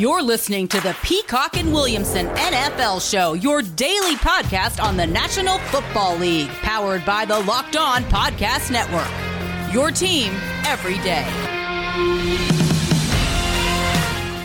You're listening to the Peacock and Williamson NFL Show, your daily podcast on the National Football League, powered by the Locked On Podcast Network. Your team every day.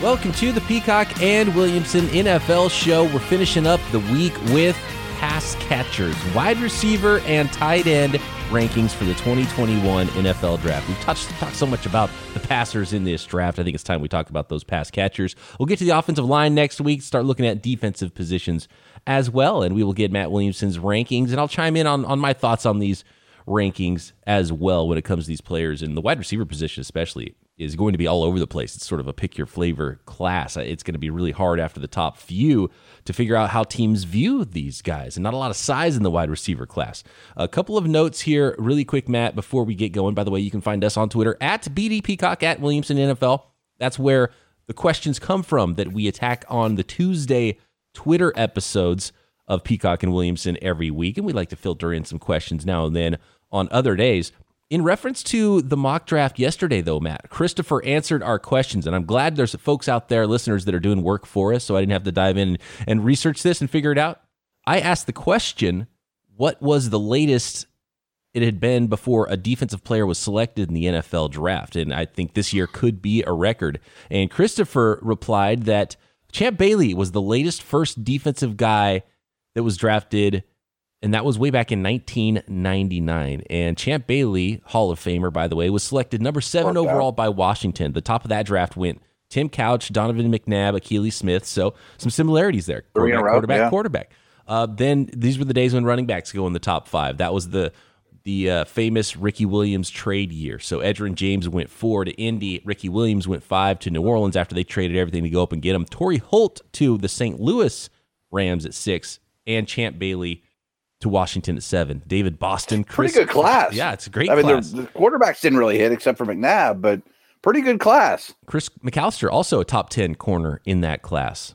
Welcome to the Peacock and Williamson NFL Show. We're finishing up the week with pass catchers, wide receiver, and tight end rankings for the 2021 NFL Draft. We've touched talked so much about the passers in this draft. I think it's time we talk about those pass catchers. We'll get to the offensive line next week. Start looking at defensive positions as well, and we will get Matt Williamson's rankings, and I'll chime in on on my thoughts on these rankings as well when it comes to these players in the wide receiver position, especially is going to be all over the place. It's sort of a pick your flavor class. Uh, it's going to be really hard after the top few to figure out how teams view these guys, and not a lot of size in the wide receiver class. A couple of notes here, really quick, Matt, before we get going. By the way, you can find us on Twitter at BD Peacock at Williamson NFL. That's where the questions come from that we attack on the Tuesday Twitter episodes of Peacock and Williamson every week, and we like to filter in some questions now and then on other days. In reference to the mock draft yesterday, though, Matt, Christopher answered our questions, and I'm glad there's folks out there, listeners, that are doing work for us, so I didn't have to dive in and research this and figure it out. I asked the question what was the latest it had been before a defensive player was selected in the NFL draft? And I think this year could be a record. And Christopher replied that Champ Bailey was the latest first defensive guy that was drafted and that was way back in 1999. And Champ Bailey, Hall of Famer, by the way, was selected number seven Worked overall out. by Washington. The top of that draft went Tim Couch, Donovan McNabb, Akili Smith. So some similarities there. Quarterback, row, quarterback, yeah. quarterback. Uh, then these were the days when running backs go in the top five. That was the the uh, famous Ricky Williams trade year. So Edgerrin James went four to Indy. Ricky Williams went five to New Orleans after they traded everything to go up and get him. Torry Holt to the St. Louis Rams at six, and Champ Bailey to Washington at seven. David Boston, Chris, pretty good class. Yeah, it's a great. I mean. The, quarterbacks didn't really hit except for McNabb, but pretty good class. Chris McAlister, also a top ten corner in that class.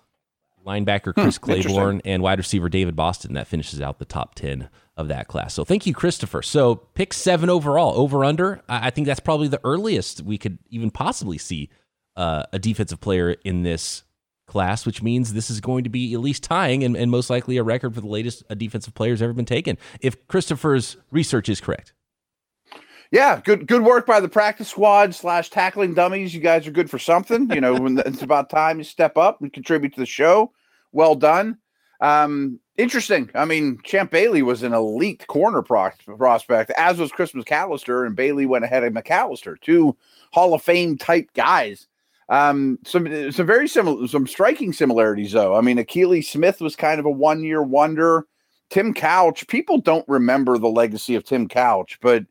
Linebacker Chris hmm, Claiborne and wide receiver David Boston that finishes out the top ten of that class. So thank you, Christopher. So pick seven overall, over under. I, I think that's probably the earliest we could even possibly see uh, a defensive player in this class, which means this is going to be at least tying and, and most likely a record for the latest a defensive player has ever been taken, if Christopher's research is correct. Yeah, good good work by the practice squad slash tackling dummies. You guys are good for something. You know, when it's about time you step up and contribute to the show. Well done. Um, interesting. I mean, Champ Bailey was an elite corner pro- prospect, as was Chris McAlister, and Bailey went ahead of McAlister, two Hall of Fame type guys. Um, some some very similar, some striking similarities though. I mean, Akili Smith was kind of a one year wonder. Tim Couch, people don't remember the legacy of Tim Couch, but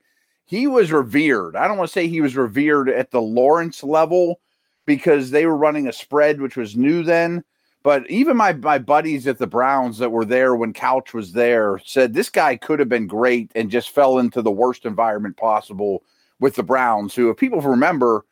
he was revered. I don't want to say he was revered at the Lawrence level because they were running a spread, which was new then. But even my my buddies at the Browns that were there when Couch was there said this guy could have been great and just fell into the worst environment possible with the Browns, who, if people remember,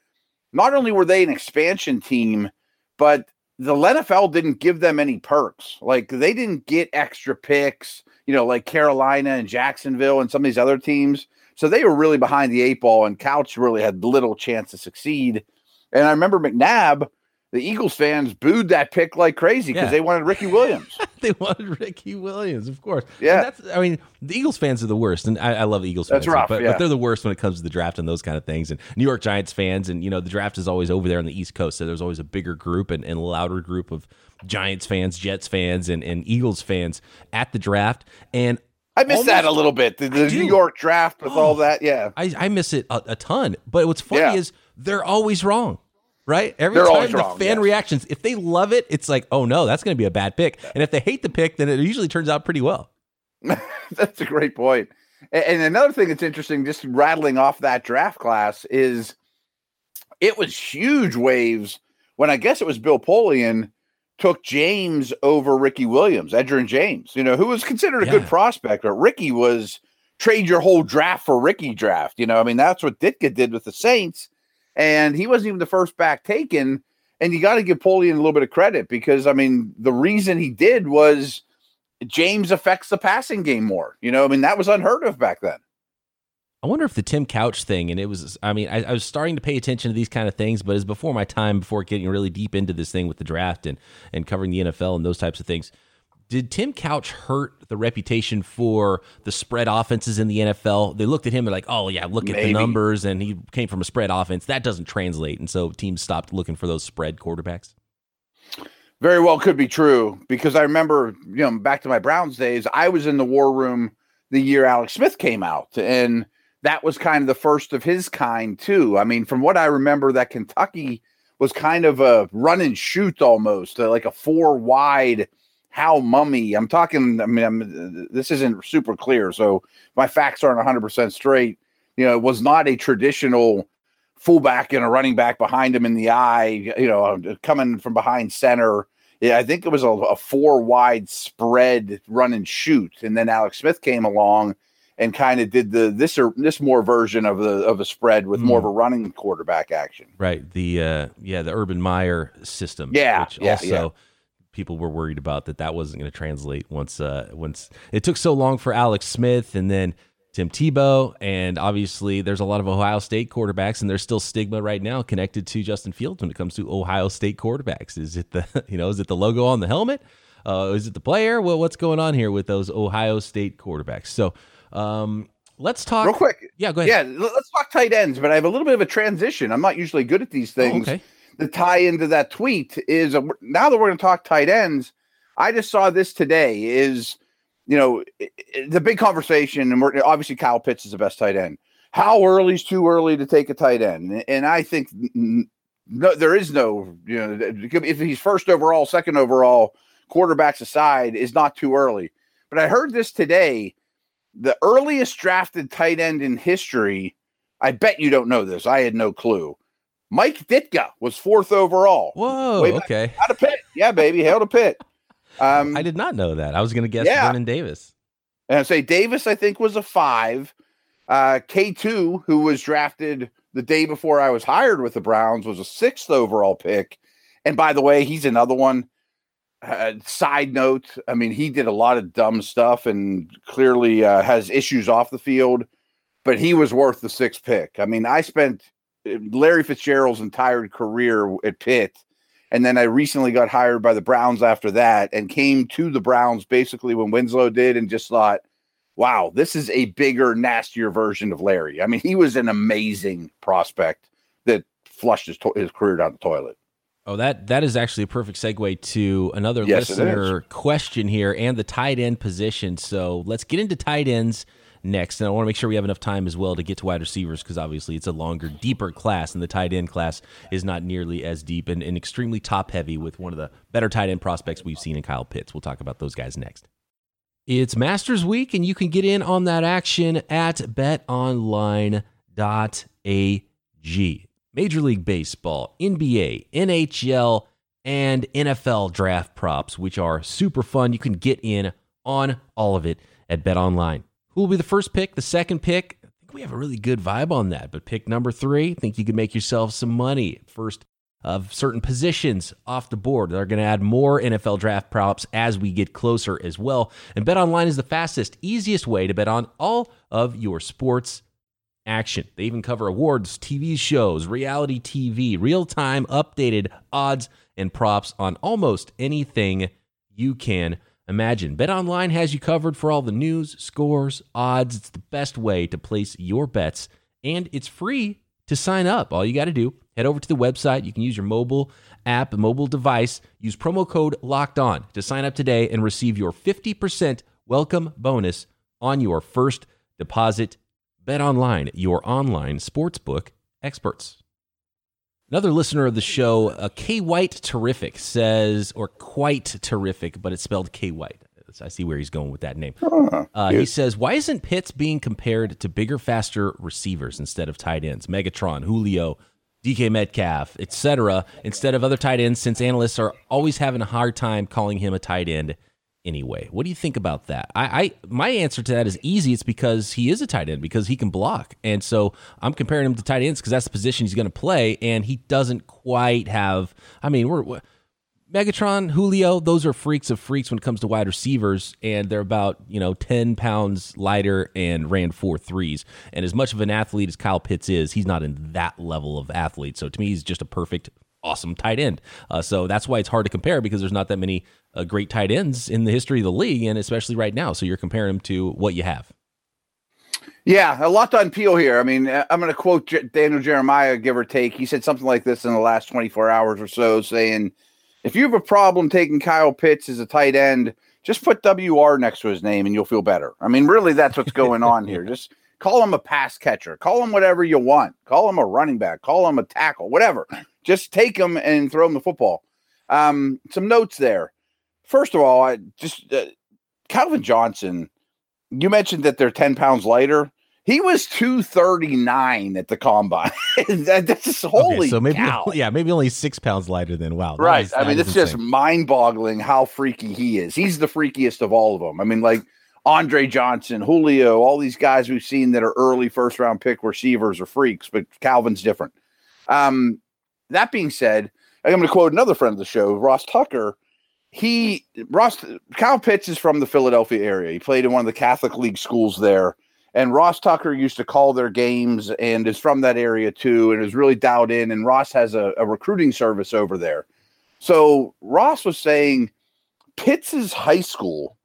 not only were they an expansion team, but the NFL didn't give them any perks. Like they didn't get extra picks, you know, like Carolina and Jacksonville and some of these other teams. So they were really behind the eight ball, and Couch really had little chance to succeed. And I remember McNabb the Eagles fans booed that pick like crazy because yeah. they wanted Ricky Williams. they wanted Ricky Williams, of course. Yeah, and that's. I mean, the Eagles fans are the worst, and I, I love Eagles. That's fans, rough, but, yeah. but they're the worst when it comes to the draft and those kind of things. And New York Giants fans, and you know, the draft is always over there on the East Coast, so there's always a bigger group and, and louder group of Giants fans, Jets fans, and, and Eagles fans at the draft. And I miss almost, that a little bit. The, the New York draft with oh, all that. Yeah, I, I miss it a, a ton. But what's funny yeah. is they're always wrong right? Every They're time the wrong, fan yes. reactions, if they love it, it's like, oh no, that's going to be a bad pick. And if they hate the pick, then it usually turns out pretty well. that's a great point. And another thing that's interesting, just rattling off that draft class, is it was huge waves when I guess it was Bill Polian took James over Ricky Williams, Edgerrin James, you know, who was considered a yeah. good prospect, but Ricky was trade your whole draft for Ricky draft. You know, I mean, that's what Ditka did with the Saints and he wasn't even the first back taken. And you got to give Polian a little bit of credit because I mean the reason he did was James affects the passing game more. You know, I mean that was unheard of back then. I wonder if the Tim Couch thing, and it was, I mean, I, I, was starting to pay attention to these kind of things, but it's before my time, before getting really deep into this thing with the draft and, and covering the NFL and those types of things. Did Tim Couch hurt the reputation for the spread offenses in the NFL? They looked at him and like, oh yeah, look Maybe. at the numbers, and he came from a spread offense. That doesn't translate, and so teams stopped looking for those spread quarterbacks. Very well could be true because I remember, you know, back to my Browns days, I was in the war room the year Alex Smith came out, and that was kind of the first of his kind too. I mean, from what I remember, that Kentucky was kind of a run and shoot almost, like a four wide Hal Mumme. I'm talking. I mean, I'm, this isn't super clear, so my facts aren't 100 percent straight. You know, it was not a traditional fullback and a running back behind him in the eye. You know, uh, coming from behind center. Yeah, I think it was a, a four wide spread run and shoot, and then Alex Smith came along and kind of did the this or this more version of the of a spread with mm. more of a running quarterback action. Right. The uh yeah, the Urban Meyer system. Yeah. Which yeah, also yeah. People were worried about that that wasn't going to translate once uh once it took so long for Alex Smith and then Tim Tebow and obviously there's a lot of Ohio State quarterbacks and there's still stigma right now connected to Justin Fields when it comes to Ohio State quarterbacks. Is it the you know, is it the logo on the helmet? Uh, is it the player? Well, what's going on here with those Ohio State quarterbacks? So um, let's talk real quick. Yeah, go ahead. Yeah, let's talk tight ends. But I have a little bit of a transition. I'm not usually good at these things. Oh, okay. The tie into that tweet is uh, a, now that we're going to talk tight ends. I just saw this today. Is you know the big conversation, and we're obviously Kyle Pitts is the best tight end. How early is too early to take a tight end? And I think no, there is no you know if he's first overall, second overall, quarterbacks aside, is not too early. But I heard this today the earliest drafted tight end in history. I bet you don't know this. I had no clue. Mike Ditka was fourth overall. Whoa, okay. Out of Pitt. Yeah, baby. Hail to Pitt. Um, I did not know that. I was going to guess yeah. Vernon Davis. And I say Davis, I think, was a five. Uh, K2, who was drafted the day before I was hired with the Browns, was a sixth overall pick. And by the way, he's another one uh, side note, I mean, he did a lot of dumb stuff and clearly uh, has issues off the field, but he was worth the sixth pick. I mean, I spent Larry Fitzgerald's entire career at Pitt, and then I recently got hired by the Browns after that and came to the Browns basically when Winslow did and just thought, wow, this is a bigger, nastier version of Larry. I mean, he was an amazing prospect that flushed his, to- his career down the toilet. Oh, that that is actually a perfect segue to another yes, listener question here and the tight end position. So let's get into tight ends next. And I want to make sure we have enough time as well to get to wide receivers because obviously it's a longer, deeper class, and the tight end class is not nearly as deep and, and extremely top heavy with one of the better tight end prospects we've seen in Kyle Pitts. We'll talk about those guys next. It's Masters Week, and you can get in on that action at betonline.ag. Major League Baseball, NBA, NHL, and NFL draft props, which are super fun. You can get in on all of it at Bet Online. Who will be the first pick, the second pick? I think we have a really good vibe on that. But pick number three, I think you can make yourself some money. First of certain positions off the board. They're going to add more NFL draft props as we get closer as well. And Bet Online is the fastest, easiest way to bet on all of your sports action. They even cover awards, TV shows, reality TV, real time updated odds and props on almost anything you can imagine. BetOnline has you covered for all the news, scores, odds. It's the best way to place your bets, and it's free to sign up. All you got to do, head over to the website. You can use your mobile app, mobile device, use promo code locked on to sign up today and receive your 50% welcome bonus on your first deposit Bet Online, your online sportsbook experts. Another listener of the show, uh, K White Terrific, says, or quite terrific, but it's spelled K White. I see where he's going with that name. Uh, he says, Why isn't Pitts being compared to bigger, faster receivers instead of tight ends? Megatron, Julio, DK Metcalf, etc., instead of other tight ends, since analysts are always having a hard time calling him a tight end anyway. What do you think about that? I, I my answer to that is easy. It's because he is a tight end because he can block, and so I'm comparing him to tight ends because that's the position he's going to play, and he doesn't quite have. I mean, we're Megatron, Julio, those are freaks of freaks when it comes to wide receivers, and they're about you know ten pounds lighter and ran four threes. And as much of an athlete as Kyle Pitts is, he's not in that level of athlete. So to me, he's just a perfect, awesome tight end. Uh, so that's why it's hard to compare because there's not that many uh, great tight ends in the history of the league, and especially right now. So you're comparing him to what you have. Yeah, a lot to unpeel here. I mean, I'm going to quote J- Daniel Jeremiah, give or take. He said something like this in the last 24 hours or so, saying if you have a problem taking Kyle Pitts as a tight end, just put WR next to his name and you'll feel better. I mean, really, that's what's going on here. Just call him a pass catcher, call him whatever you want, call him a running back, call him a tackle, whatever. Just take him and throw him the football. Um, some notes there. First of all, I just uh, Calvin Johnson. You mentioned that they're 10 pounds lighter. He was 239 at the combine. that, that's just holy okay, so maybe cow. yeah, maybe only six pounds lighter than wow. Right. Is, I mean, it's just mind-boggling how freaky he is. He's the freakiest of all of them. I mean, like Andre Johnson, Julio, all these guys we've seen that are early first round pick receivers are freaks, but Calvin's different. Um, that being said, I'm going to quote another friend of the show, Ross Tucker. He Ross Kyle Pitts is from the Philadelphia area. He played in one of the Catholic League schools there and Ross Tucker used to call their games and is from that area too, and is really dialed in. And Ross has a, a recruiting service over there. So Ross was saying Pitts's high school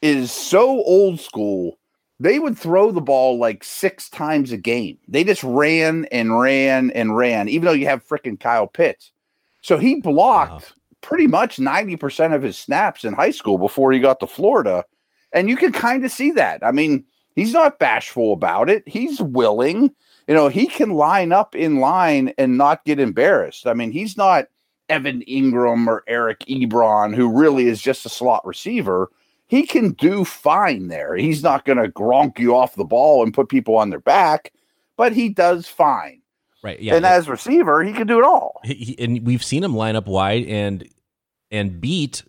is so old school. They would throw the ball like six times a game. They just ran and ran and ran, even though you have freaking Kyle Pitts. So he blocked. Pretty much 90% of his snaps in high school before he got to Florida. And you can kind of see that. I mean, He's not bashful about it. He's willing. You know, he can line up in line and not get embarrassed. I mean, he's not Evan Engram or Eric Ebron, who really is just a slot receiver. He can do fine there. He's not going to gronk you off the ball and put people on their back, but he does fine. Right. Yeah. And as receiver, he can do it all. He, and we've seen him line up wide and and beat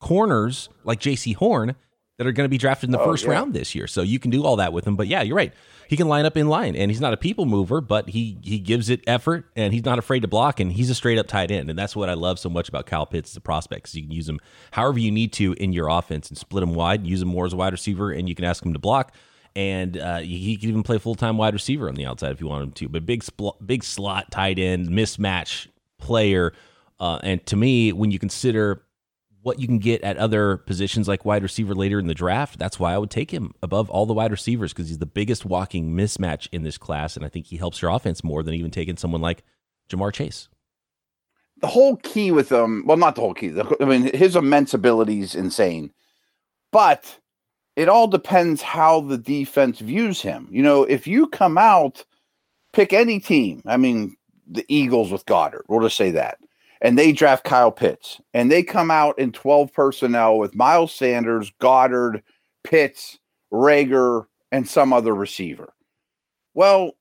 corners like Jaycee Horn that are going to be drafted in the oh, first yeah. round this year. So you can do all that with him. But yeah, you're right. He can line up in line, and he's not a people mover, but he he gives it effort, and he's not afraid to block, and he's a straight up tight end, and that's what I love so much about Kyle Pitts as a prospect. Because you can use him however you need to in your offense and split him wide, use him more as a wide receiver, and you can ask him to block. And uh, he can even play full time wide receiver on the outside if you want him to. But big, spl- big slot tight end mismatch player. Uh, and to me, when you consider what you can get at other positions like wide receiver later in the draft. That's why I would take him above all the wide receivers because he's the biggest walking mismatch in this class. And I think he helps your offense more than even taking someone like Ja'Marr Chase. The whole key with him, well, not the whole key. I mean, his immense ability is insane, but it all depends how the defense views him. You know, if you come out, pick any team. I mean, the Eagles with Goedert, We'll just say that and they draft Kyle Pitts, and they come out in 12 personnel with Miles Sanders, Goedert, Pitts, Reagor, and some other receiver. Well,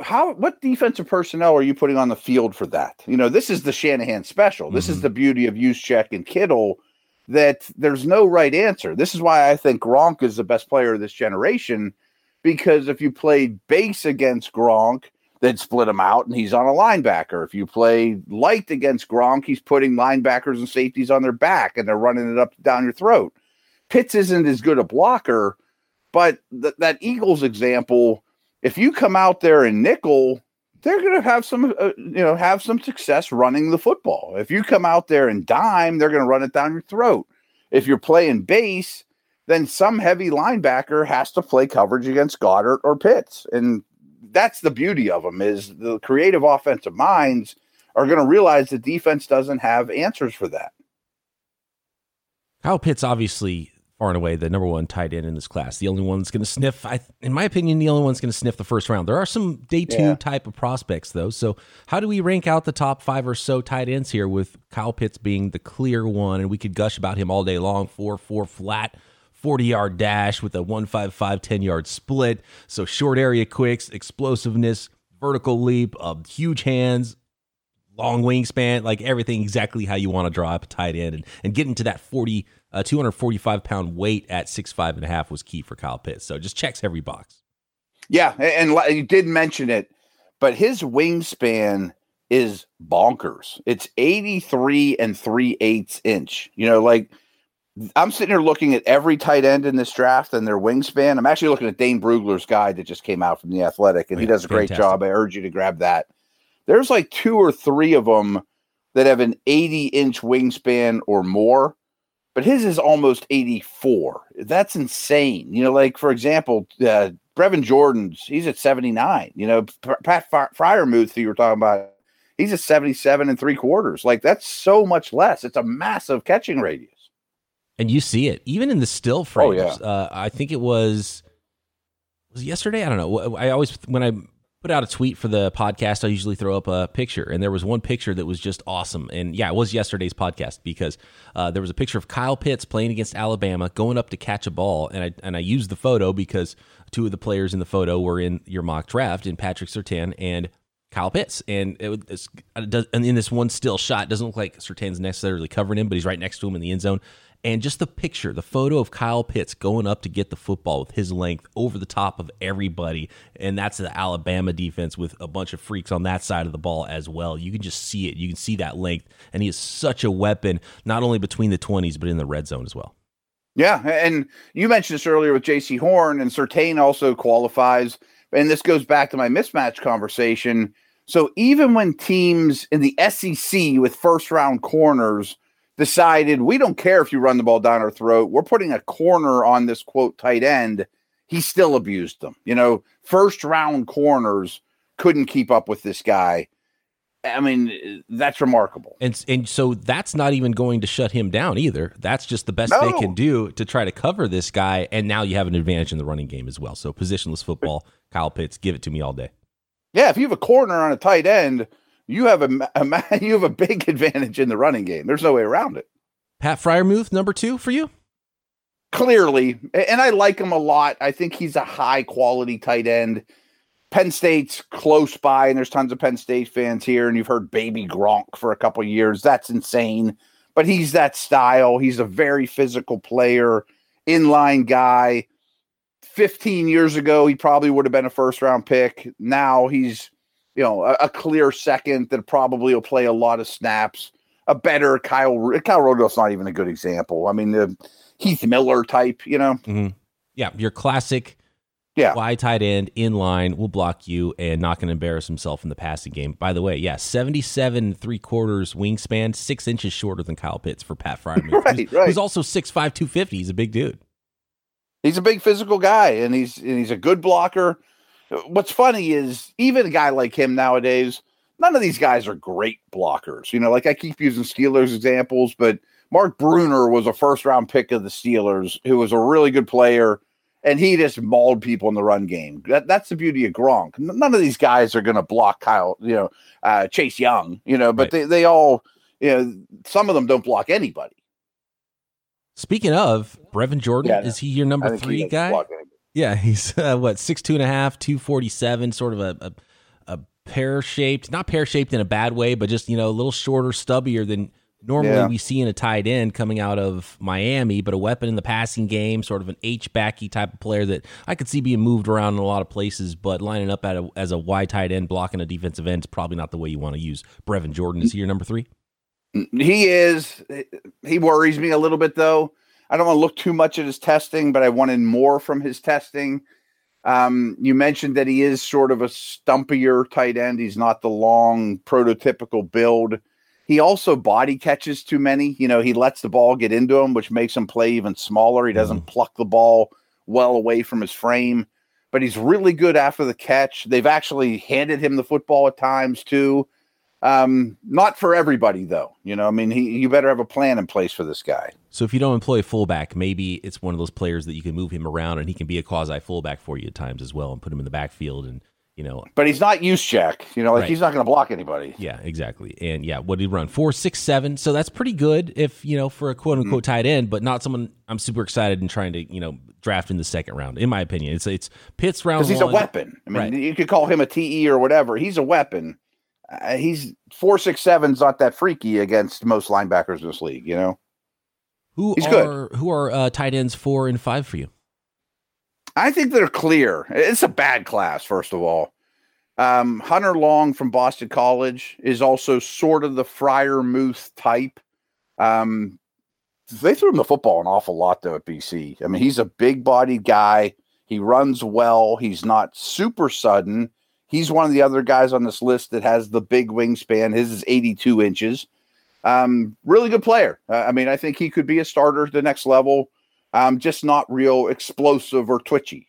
how what defensive personnel are you putting on the field for that? You know, this is the Shanahan special. This mm-hmm. is the beauty of Juszczyk and Kittle that there's no right answer. This is why I think Gronk is the best player of this generation because if you played base against Gronk – they'd split him out and he's on a linebacker. If you play light against Gronk, he's putting linebackers and safeties on their back and they're running it up down your throat. Pitts isn't as good a blocker, but th- that Eagles example, if you come out there and nickel, they're going to have some, uh, you know, have some success running the football. If you come out there and dime, they're going to run it down your throat. If you're playing base, then some heavy linebacker has to play coverage against Goedert or Pitts, and that's the beauty of them is the creative offensive minds are going to realize the defense doesn't have answers for that. Kyle Pitts obviously far and away the number one tight end in this class. The only one that's going to sniff, I, in my opinion, the only one that's going to sniff the first round. There are some day two yeah. type of prospects though. So how do we rank out the top five or so tight ends here with Kyle Pitts being the clear one? And we could gush about him all day long. Four four flat 40 yard dash with a 155 10 yard split. So short area quicks, explosiveness, vertical leap, uh, huge hands, long wingspan, like everything exactly how you want to draw up a tight end and, and getting to that 40, uh, 245 pound weight at six five and a half was key for Kyle Pitts. So just checks every box. Yeah. And you did mention it, but his wingspan is bonkers. It's 83 and 3 eighths inch. You know, like I'm sitting here looking at every tight end in this draft and their wingspan. I'm actually looking at Dane Brugler's guide that just came out from the Athletic, and he does a great fantastic. job. I urge you to grab that. There's like two or three of them that have an 80 inch wingspan or more, but his is almost 84. That's insane. You know, like for example, uh, Brevin Jordan's, he's at 79. You know, Pat Freiermuth, who you were talking about, he's at 77 and three quarters. Like that's so much less. It's a massive catching radius. And you see it even in the still frames. Oh, yeah. Uh, I think it was was yesterday. I don't know. I always when I put out a tweet for the podcast, I usually throw up a picture, and there was one picture that was just awesome. And yeah, it was yesterday's podcast because uh, there was a picture of Kyle Pitts playing against Alabama, going up to catch a ball, and I and I used the photo because two of the players in the photo were in your mock draft, in Patrick Surtain and Kyle Pitts, and it, it's, it does, and in this one still shot, doesn't look like Surtain's necessarily covering him, but he's right next to him in the end zone. And just the picture, the photo of Kyle Pitts going up to get the football with his length over the top of everybody. And that's the Alabama defense with a bunch of freaks on that side of the ball as well. You can just see it. You can see that length. And he is such a weapon, not only between the 20s, but in the red zone as well. Yeah. And you mentioned this earlier with Jaycee Horn, and Surtain also qualifies. And this goes back to my mismatch conversation. So even when teams in the SEC with first round corners decided we don't care if you run the ball down our throat. We're putting a corner on this quote tight end. He still abused them. You know, first round corners couldn't keep up with this guy. I mean, that's remarkable. And and so that's not even going to shut him down either. That's just the best no. they can do to try to cover this guy. And now you have an advantage in the running game as well. So positionless football, Kyle Pitts, give it to me all day. Yeah, if you have a corner on a tight end, you have a, a you have a big advantage in the running game. There's no way around it. Pat Freiermuth, number two for you. Clearly, and I like him a lot. I think he's a high quality tight end. Penn State's close by, and there's tons of Penn State fans here. And you've heard Baby Gronk for a couple years. That's insane. But he's that style. He's a very physical player, inline guy. 15 years ago, he probably would have been a first round pick. Now he's you know, a, a, clear second that probably will play a lot of snaps. A better Kyle Kyle Rudolph's not even a good example. I mean, the Heath Miller type, you know. Mm-hmm. Yeah, your classic. Yeah, wide tight end in line will block you and not going to embarrass himself in the passing game. By the way, yeah, seventy-seven three quarters wingspan, six inches shorter than Kyle Pitts for Pat Freiermuth. right, who's, right. Who's also 6'5", 250. He's a big dude. He's a big physical guy, and he's and he's a good blocker what's funny is even a guy like him nowadays, none of these guys are great blockers. You know, like I keep using Steelers examples, but Mark Bruener was a first round pick of the Steelers who was a really good player and he just mauled people in the run game. That, that's the beauty of Gronk. None of these guys are going to block Kyle, you know, uh, Chase Young, you know, but right. they, they all, you know, some of them don't block anybody. Speaking of Brevin Jordan, yeah, is he your number three guy? Yeah, he's uh, what six two and a half, two forty seven, sort of a, a, pear shaped, not pear shaped in a bad way, but just you know a little shorter, stubbier than normally yeah. we see in a tight end coming out of Miami, but a weapon in the passing game, sort of an H backy type of player that I could see being moved around in a lot of places, but lining up at a, as a wide tight end blocking a defensive end is probably not the way you want to use Brevin Jordan. Is he your number three? He is. He worries me a little bit though. I don't want to look too much at his testing, but I wanted more from his testing. Um, you mentioned that he is sort of a stumpier tight end. He's not the long prototypical build. He also body catches too many. You know, he lets the ball get into him, which makes him play even smaller. He doesn't mm-hmm. pluck the ball well away from his frame, but he's really good after the catch. They've actually handed him the football at times too. Um, not for everybody though. You know, I mean, he you better have a plan in place for this guy. So if you don't employ a fullback, maybe it's one of those players that you can move him around and he can be a quasi fullback for you at times as well, and put him in the backfield and you know. But he's not Juszczyk. You know, like right. he's not going to block anybody. Yeah, exactly. And yeah, what did he run? Four, six, seven. So that's pretty good if you know for a quote unquote mm-hmm. tight end, but not someone I'm super excited and trying to you know draft in the second round. In my opinion, it's it's Pitts round. Because he's one. a weapon. I mean, right. you could call him a TE or whatever. He's a weapon uh, he's four six seven's not that freaky against most linebackers in this league. You know, who he's are good. who are uh, tight ends four and five for you? I think they're clear. It's a bad class, first of all. Um, Hunter Long from Boston College is also sort of the Freiermuth type. Um, they threw him the football an awful lot though at BC. I mean, he's a big bodied guy. He runs well. He's not super sudden. He's one of the other guys on this list that has the big wingspan. His is 82 inches. Um, really good player. Uh, I mean, I think he could be a starter at the next level. Um, just not real explosive or twitchy.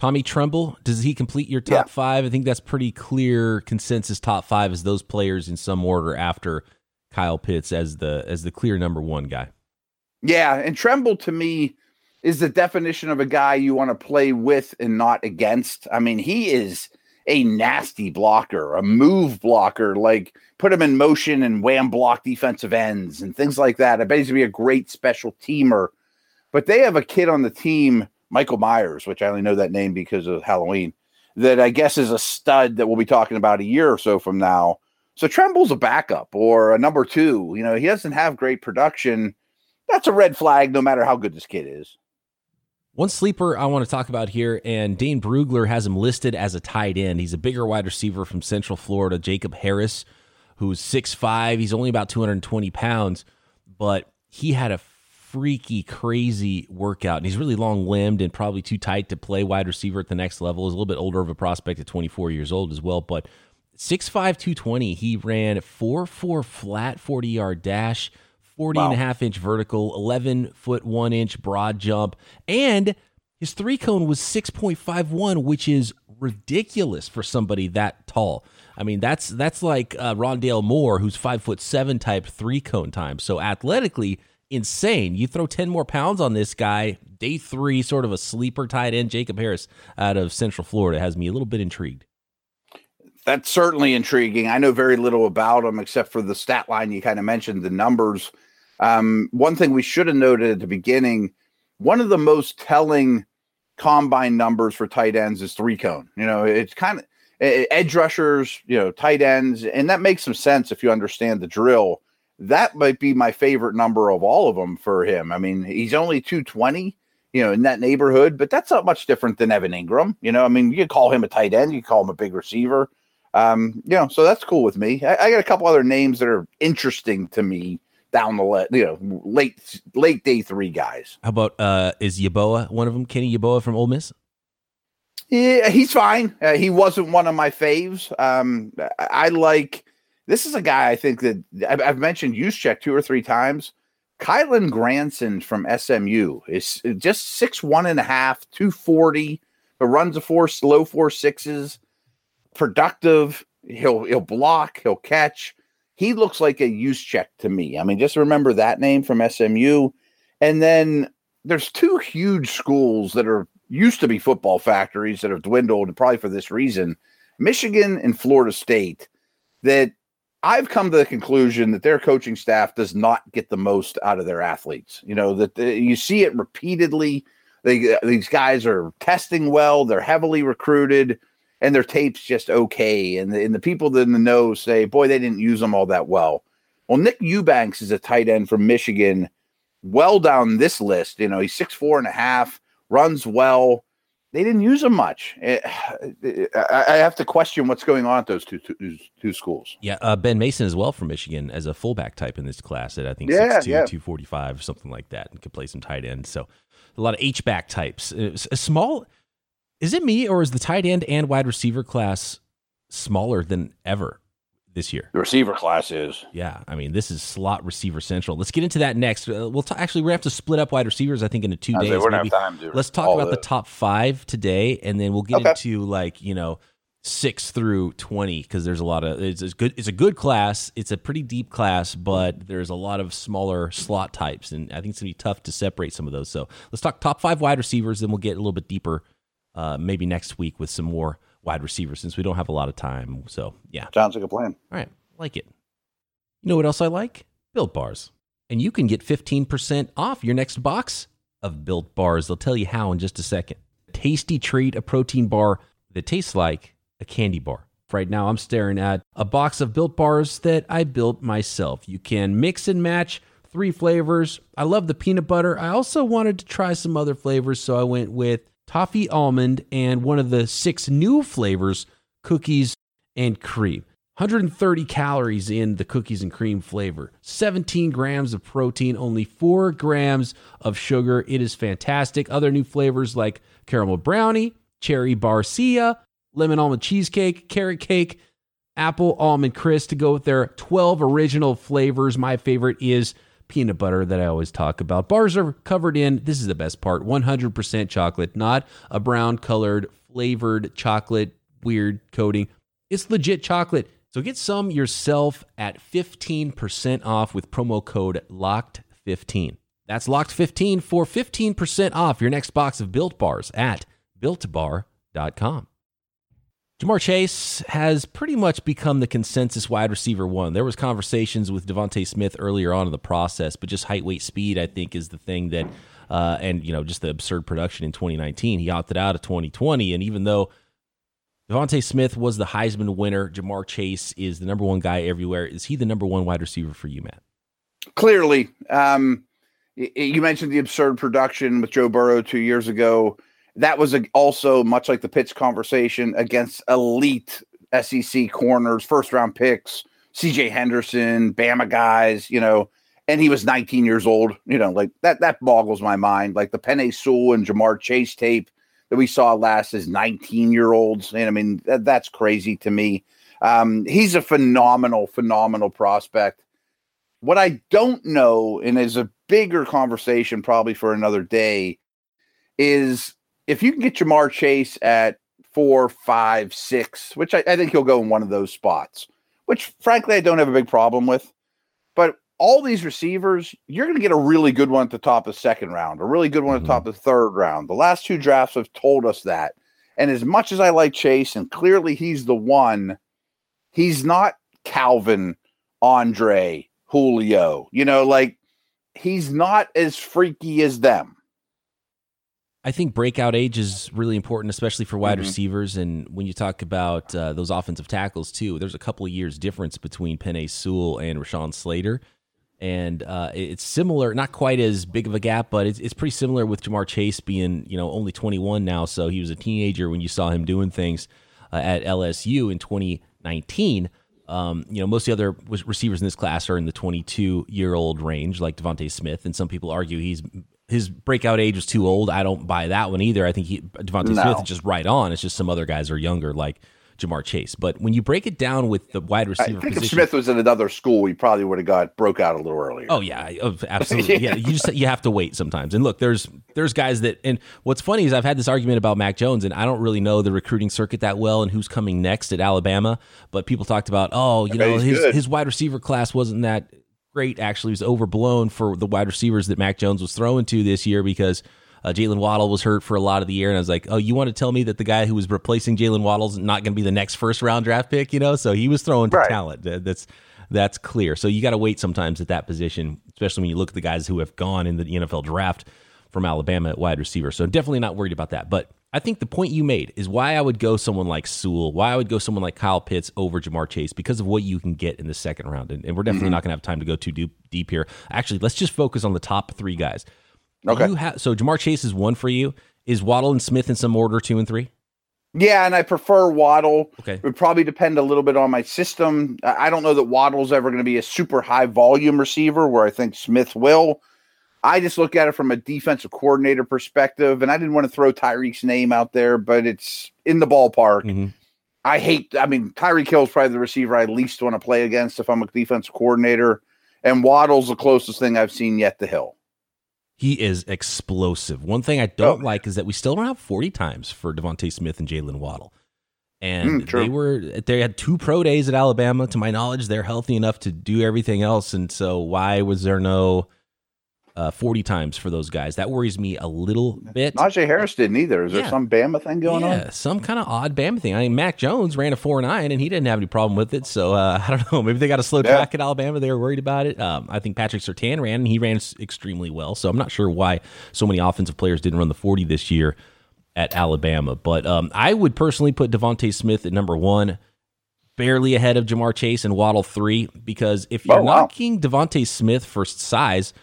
Tommy Tremble, does he complete your top yeah. five? I think that's pretty clear consensus top five is those players in some order after Kyle Pitts as the as the clear number one guy. Yeah, and Tremble to me is the definition of a guy you want to play with and not against. I mean, he is a nasty blocker, a move blocker, like put him in motion and wham block defensive ends and things like that. I bet he's gonna be a great special teamer. But they have a kid on the team, Michael Myers, which I only know that name because of Halloween, that I guess is a stud that we'll be talking about a year or so from now. So Tremble's a backup or a number two. You know, he doesn't have great production. That's a red flag, no matter how good this kid is. One sleeper I want to talk about here, and Dane Brugler has him listed as a tight end. He's a bigger wide receiver from Central Florida, Jacob Harris, who's 6'5. He's only about 220 pounds, but he had a freaky, crazy workout. And he's really long limbed and probably too tight to play wide receiver at the next level. He's a little bit older of a prospect at 24 years old as well, but 6'5, 220. He ran 4 4 flat 40 yard dash, 40 wow. and a half inch vertical, 11 foot 1 inch broad jump, and his three cone was 6.51, which is ridiculous for somebody that tall. I mean, that's that's like uh, Rondale Moore, who's five foot seven type three cone time. So athletically insane. You throw ten more pounds on this guy. Day three, sort of a sleeper tight end, Jacob Harris out of Central Florida, has me a little bit intrigued that's certainly intriguing. I know very little about him except for the stat line you kind of mentioned, the numbers. Um, one thing we should have noted at the beginning one of the most telling combine numbers for tight ends is three cone. You know, it's kind of edge rushers, you know, tight ends, and that makes some sense if you understand the drill. That might be my favorite number of all of them for him. I mean, he's only 220, you know, in that neighborhood, but that's not much different than Evan Engram. You know, I mean, you call him a tight end, you call him a big receiver. Um, you know, so that's cool with me. I, I got a couple other names that are interesting to me down the le- you know late late day three guys. How about uh is Yeboah one of them? Kenny Yeboah from Ole Miss. Yeah, he's fine. Uh, he wasn't one of my faves. Um, I, I like this is a guy I think that I've, I've mentioned Juszczyk two or three times. Kylen Granson from SMU is just six one and a half, two forty, but runs a four low four sixes productive. He'll he'll block. He'll catch. He looks like a Juszczyk to me. I mean, just remember that name from SMU. And then there's two huge schools that are used to be football factories that have dwindled, probably for this reason. Michigan and Florida State. That I've come to the conclusion that their coaching staff does not get the most out of their athletes. You know that the, you see it repeatedly. They, these guys are testing well. They're heavily recruited and their tape's just okay. And the, and the people in the know say, boy, they didn't use them all that well. Well, Nick Eubanks is a tight end from Michigan, well down this list. You know, he's six four and a half, runs well. They didn't use him much. It, it, I have to question what's going on at those two two, two schools. Yeah, uh, Ben Mason as well from Michigan as a fullback type in this class at I think yeah, 6'2", yeah. 245, something like that, and could play some tight end. So a lot of H back types. A small is it me or is the tight end and wide receiver class smaller than ever this year? The receiver class is. Yeah, I mean this is slot receiver central. Let's get into that next. Uh, we'll t- actually we have to split up wide receivers. I think into two days. Have time to Let's talk about the top five today, and then we'll get okay. into like you know six through twenty because there's a lot of it's, it's good. It's a good class. It's a pretty deep class, but there's a lot of smaller slot types, and I think it's gonna be tough to separate some of those. So let's talk top five wide receivers, then we'll get a little bit deeper uh, maybe next week with some more wide receivers since we don't have a lot of time. So, yeah. Sounds like a plan. All right. Like it. You know what else I like? Built bars. And you can get 15% off your next box of built bars. They'll tell you how in just a second. A tasty treat, a protein bar that tastes like a candy bar. Right now, I'm staring at a box of built bars that I built myself. You can mix and match three flavors. I love the peanut butter. I also wanted to try some other flavors, so I went with toffee almond, and one of the six new flavors cookies and cream. 130 calories in the cookies and cream flavor, 17 grams of protein, only 4 grams of sugar. It is fantastic. Other new flavors like caramel brownie, cherry barcia, lemon almond cheesecake, carrot cake, apple almond crisp to go with their 12 original flavors. My favorite is peanut butter that I always talk about. Bars are covered in, this is the best part, 100% chocolate, not a brown colored flavored chocolate weird coating. It's legit chocolate. So get some yourself at 15% off with promo code LOCKED15. That's LOCKED15 for 15% off your next box of Built Bars at BuiltBar.com. Ja'Marr Chase has pretty much become the consensus wide receiver one. There was conversations with DeVonta Smith earlier on in the process, but just height, weight, speed, I think, is the thing that, uh, and you know, just the absurd production in 2019. He opted out of 2020, and even though DeVonta Smith was the Heisman winner, Ja'Marr Chase is the number one guy everywhere. Is he the number one wide receiver for you, Matt? Clearly, um, you mentioned the absurd production with Joe Burrow two years ago that was a, also much like the Pitts conversation against elite SEC corners, first round picks, CJ Henderson, Bama guys, you know, and he was 19 years old, you know, like that, that boggles my mind. Like the Penei Sewell and Ja'Marr Chase tape that we saw last is 19 year olds. And I mean, that, that's crazy to me. Um, he's a phenomenal, phenomenal prospect. What I don't know, and is a bigger conversation probably for another day, is if you can get Ja'Marr Chase at four, five, six, which I, I, think he'll go in one of those spots, which frankly I don't have a big problem with. But all these receivers, you're going to get a really good one at the top of the second round, a really good one at the top mm-hmm. of the third round. The last two drafts have told us that. And as much as I like Chase, and clearly he's the one, he's not Calvin, Andre, Julio. You know, like he's not as freaky as them. I think breakout age is really important, especially for wide mm-hmm. receivers. And when you talk about uh, those offensive tackles, too, there's a couple of years difference between Penei Sewell and Rashawn Slater. And uh, it's similar, not quite as big of a gap, but it's, it's pretty similar with Ja'Marr Chase being, you know, only 21 now. So he was a teenager when you saw him doing things uh, at LSU in 2019. Um, you know, most of the other receivers in this class are in the 22 year old range, like DeVonta Smith, and some people argue he's his breakout age was too old. I don't buy that one either. I think he DeVonta no. Smith is just right on. It's just some other guys are younger, like Ja'Marr Chase. But when you break it down with the wide receiver, I think position, if Smith was in another school, he probably would have got broke out a little earlier. Oh yeah, absolutely. yeah. yeah, you just you have to wait sometimes. And look, there's there's guys that. And what's funny is I've had this argument about Mac Jones, and I don't really know the recruiting circuit that well and who's coming next at Alabama. But people talked about, oh, you know, his good. his wide receiver class wasn't that great actually was overblown for the wide receivers that Mac Jones was throwing to this year because uh, Jaylen Waddle was hurt for a lot of the year, and I was like, "Oh, you want to tell me that the guy who was replacing Jaylen Waddle's not going to be the next first round draft pick?" You know, so he was throwing to right. talent. That's that's clear. So you got to wait sometimes at that position, especially when you look at the guys who have gone in the NFL draft from Alabama at wide receiver. So definitely not worried about that. But I think the point you made is why I would go someone like Sewell, why I would go someone like Kyle Pitts over Ja'Marr Chase because of what you can get in the second round. And, and we're definitely mm-hmm. not going to have time to go too deep, deep here. Actually, let's just focus on the top three guys. Okay. Ha- so Ja'Marr Chase is one for you. Is Waddle and Smith in some order two and three? Yeah, and I prefer Waddle. Okay. It would probably depend a little bit on my system. I don't know that Waddle's ever going to be a super high volume receiver where I think Smith will. I just look at it from a defensive coordinator perspective, and I didn't want to throw Tyreek's name out there, but it's in the ballpark. Mm-hmm. I hate. I mean, Tyreek Hill's probably the receiver I least want to play against if I'm a defensive coordinator, and Waddle's the closest thing I've seen yet to Hill. He is explosive. One thing I don't oh. like is that we still don't have 40 times for DeVonta Smith and Jaylen Waddle. And mm, they were they had two pro days at Alabama. To my knowledge, they're healthy enough to do everything else. And so why was there no uh, 40 times for those guys. That worries me a little bit. Najee Harris didn't either. Is yeah. there some Bama thing going yeah, on? some kind of odd Bama thing. I mean, Mac Jones ran a 4 9 and he didn't have any problem with it. So uh, I don't know. Maybe they got a slow yeah. track at Alabama. They were worried about it. Um, I think Patrick Surtain ran and he ran extremely well. So I'm not sure why so many offensive players didn't run the 40 this year at Alabama. But um, I would personally put DeVonta Smith at number one barely ahead of Ja'Marr Chase and Waddle three because if you're oh, wow. knocking DeVonta Smith for size,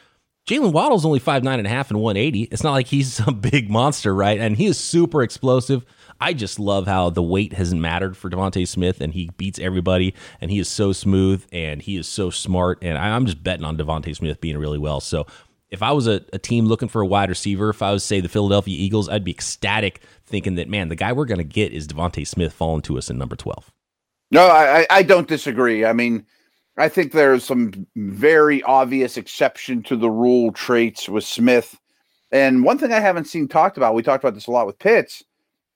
Jaylen Waddle's only five nine and a half and 180. It's not like he's some big monster, right? And he is super explosive. I just love how the weight hasn't mattered for DeVonta Smith, and he beats everybody, and he is so smooth and he is so smart. And I, am just betting on DeVonta Smith being really well. So if I was a, a, team looking for a wide receiver, if I was say the Philadelphia Eagles, I'd be ecstatic thinking that man, the guy we're going to get is DeVonta Smith falling to us in number twelve. No, I, I don't disagree. I mean, I think there's some very obvious exception to the rule traits with Smith. And one thing I haven't seen talked about, we talked about this a lot with Pitts,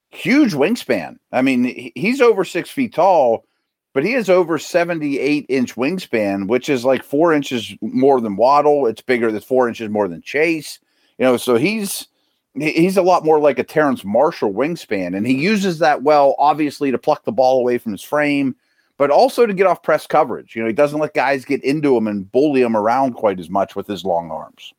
huge wingspan. I mean, he's over six feet tall, but he has over 78 inch wingspan, which is like four inches more than Waddle. It's bigger than four inches more than Chase. You know, so he's he's a lot more like a Terrace Marshall wingspan, and he uses that well, obviously, to pluck the ball away from his frame, but also to get off press coverage. You know, he doesn't let guys get into him and bully him around quite as much with his long arms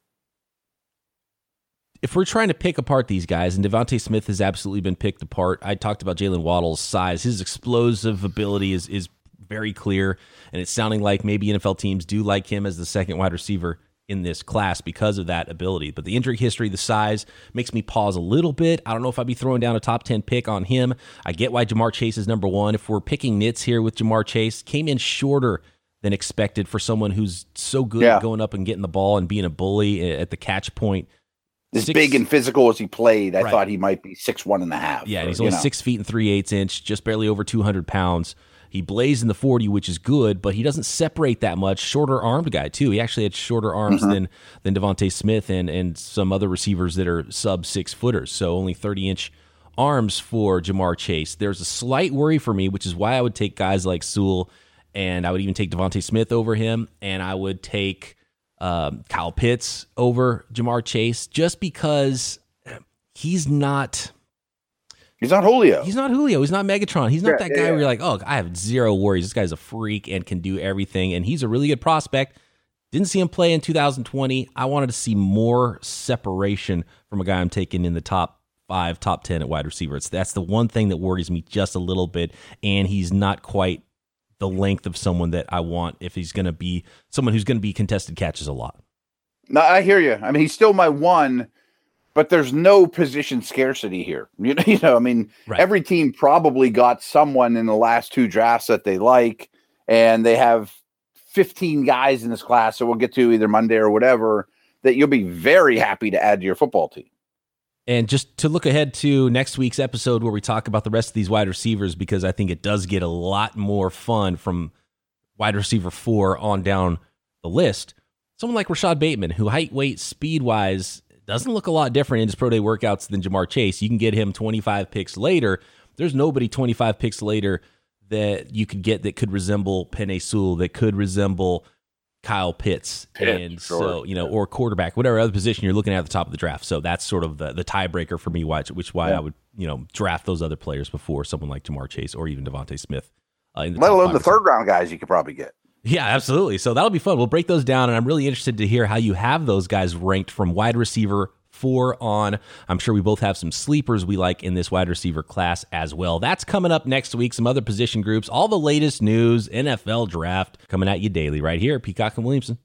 if we're trying to pick apart these guys, and DeVonta Smith has absolutely been picked apart. I talked about Jaylen Waddle's size. His explosive ability is is very clear, and it's sounding like maybe NFL teams do like him as the second wide receiver in this class because of that ability. But the injury history, the size, makes me pause a little bit. I don't know if I'd be throwing down a top 10 pick on him. I get why Ja'Marr Chase is number one. If we're picking nits here with Ja'Marr Chase, came in shorter than expected for someone who's so good yeah. at going up and getting the ball and being a bully at the catch point as six, big and physical as he played, I right. thought he might be six one and a half. Yeah, or, he's only know. six feet and three eighths inch, just barely over two hundred pounds. He blazed in the 40, which is good, but he doesn't separate that much. Shorter armed guy, too. He actually had shorter arms mm-hmm. than than DeVonta Smith and, and some other receivers that are sub six footers. So only 30 inch arms for Ja'Marr Chase. There's a slight worry for me, which is why I would take guys like Sewell and I would even take DeVonta Smith over him, and I would take um, Kyle Pitts over Ja'Marr Chase just because he's not. He's not Julio. He's not Julio. He's not Megatron. He's not yeah, that guy yeah, where you're like, oh, I have zero worries. This guy's a freak and can do everything. And he's a really good prospect. Didn't see him play in 2020. I wanted to see more separation from a guy I'm taking in the top five, top 10 at wide receiver. It's, that's the one thing that worries me just a little bit. And he's not quite the length of someone that I want if he's going to be someone who's going to be contested catches a lot. No, I hear you. I mean, he's still my one, but there's no position scarcity here. You know, you know I mean, right. every team probably got someone in the last two drafts that they like, and they have 15 guys in this class. So we'll get to either Monday or whatever that you'll be very happy to add to your football team. And just to look ahead to next week's episode where we talk about the rest of these wide receivers, because I think it does get a lot more fun from wide receiver four on down the list. Someone like Rashod Bateman, who height, weight, speed wise doesn't look a lot different in his pro day workouts than Ja'Marr Chase. You can get him 25 picks later. There's nobody 25 picks later that you could get that could resemble Penei Sewell, that could resemble Kyle Pitts, Pitt, and sure. so you know, or quarterback, whatever other position you're looking at at the top of the draft. So that's sort of the the tiebreaker for me, which which why yeah. I would you know draft those other players before someone like Ja'Marr Chase or even DeVonta Smith. Uh, Let alone the third round guys you could probably get. Yeah, absolutely. So that'll be fun. We'll break those down, and I'm really interested to hear how you have those guys ranked from wide receiver four on. I'm sure we both have some sleepers we like in this wide receiver class as well. That's coming up next week. Some other position groups, all the latest news, NFL draft coming at you daily right here, Peacock and Williamson.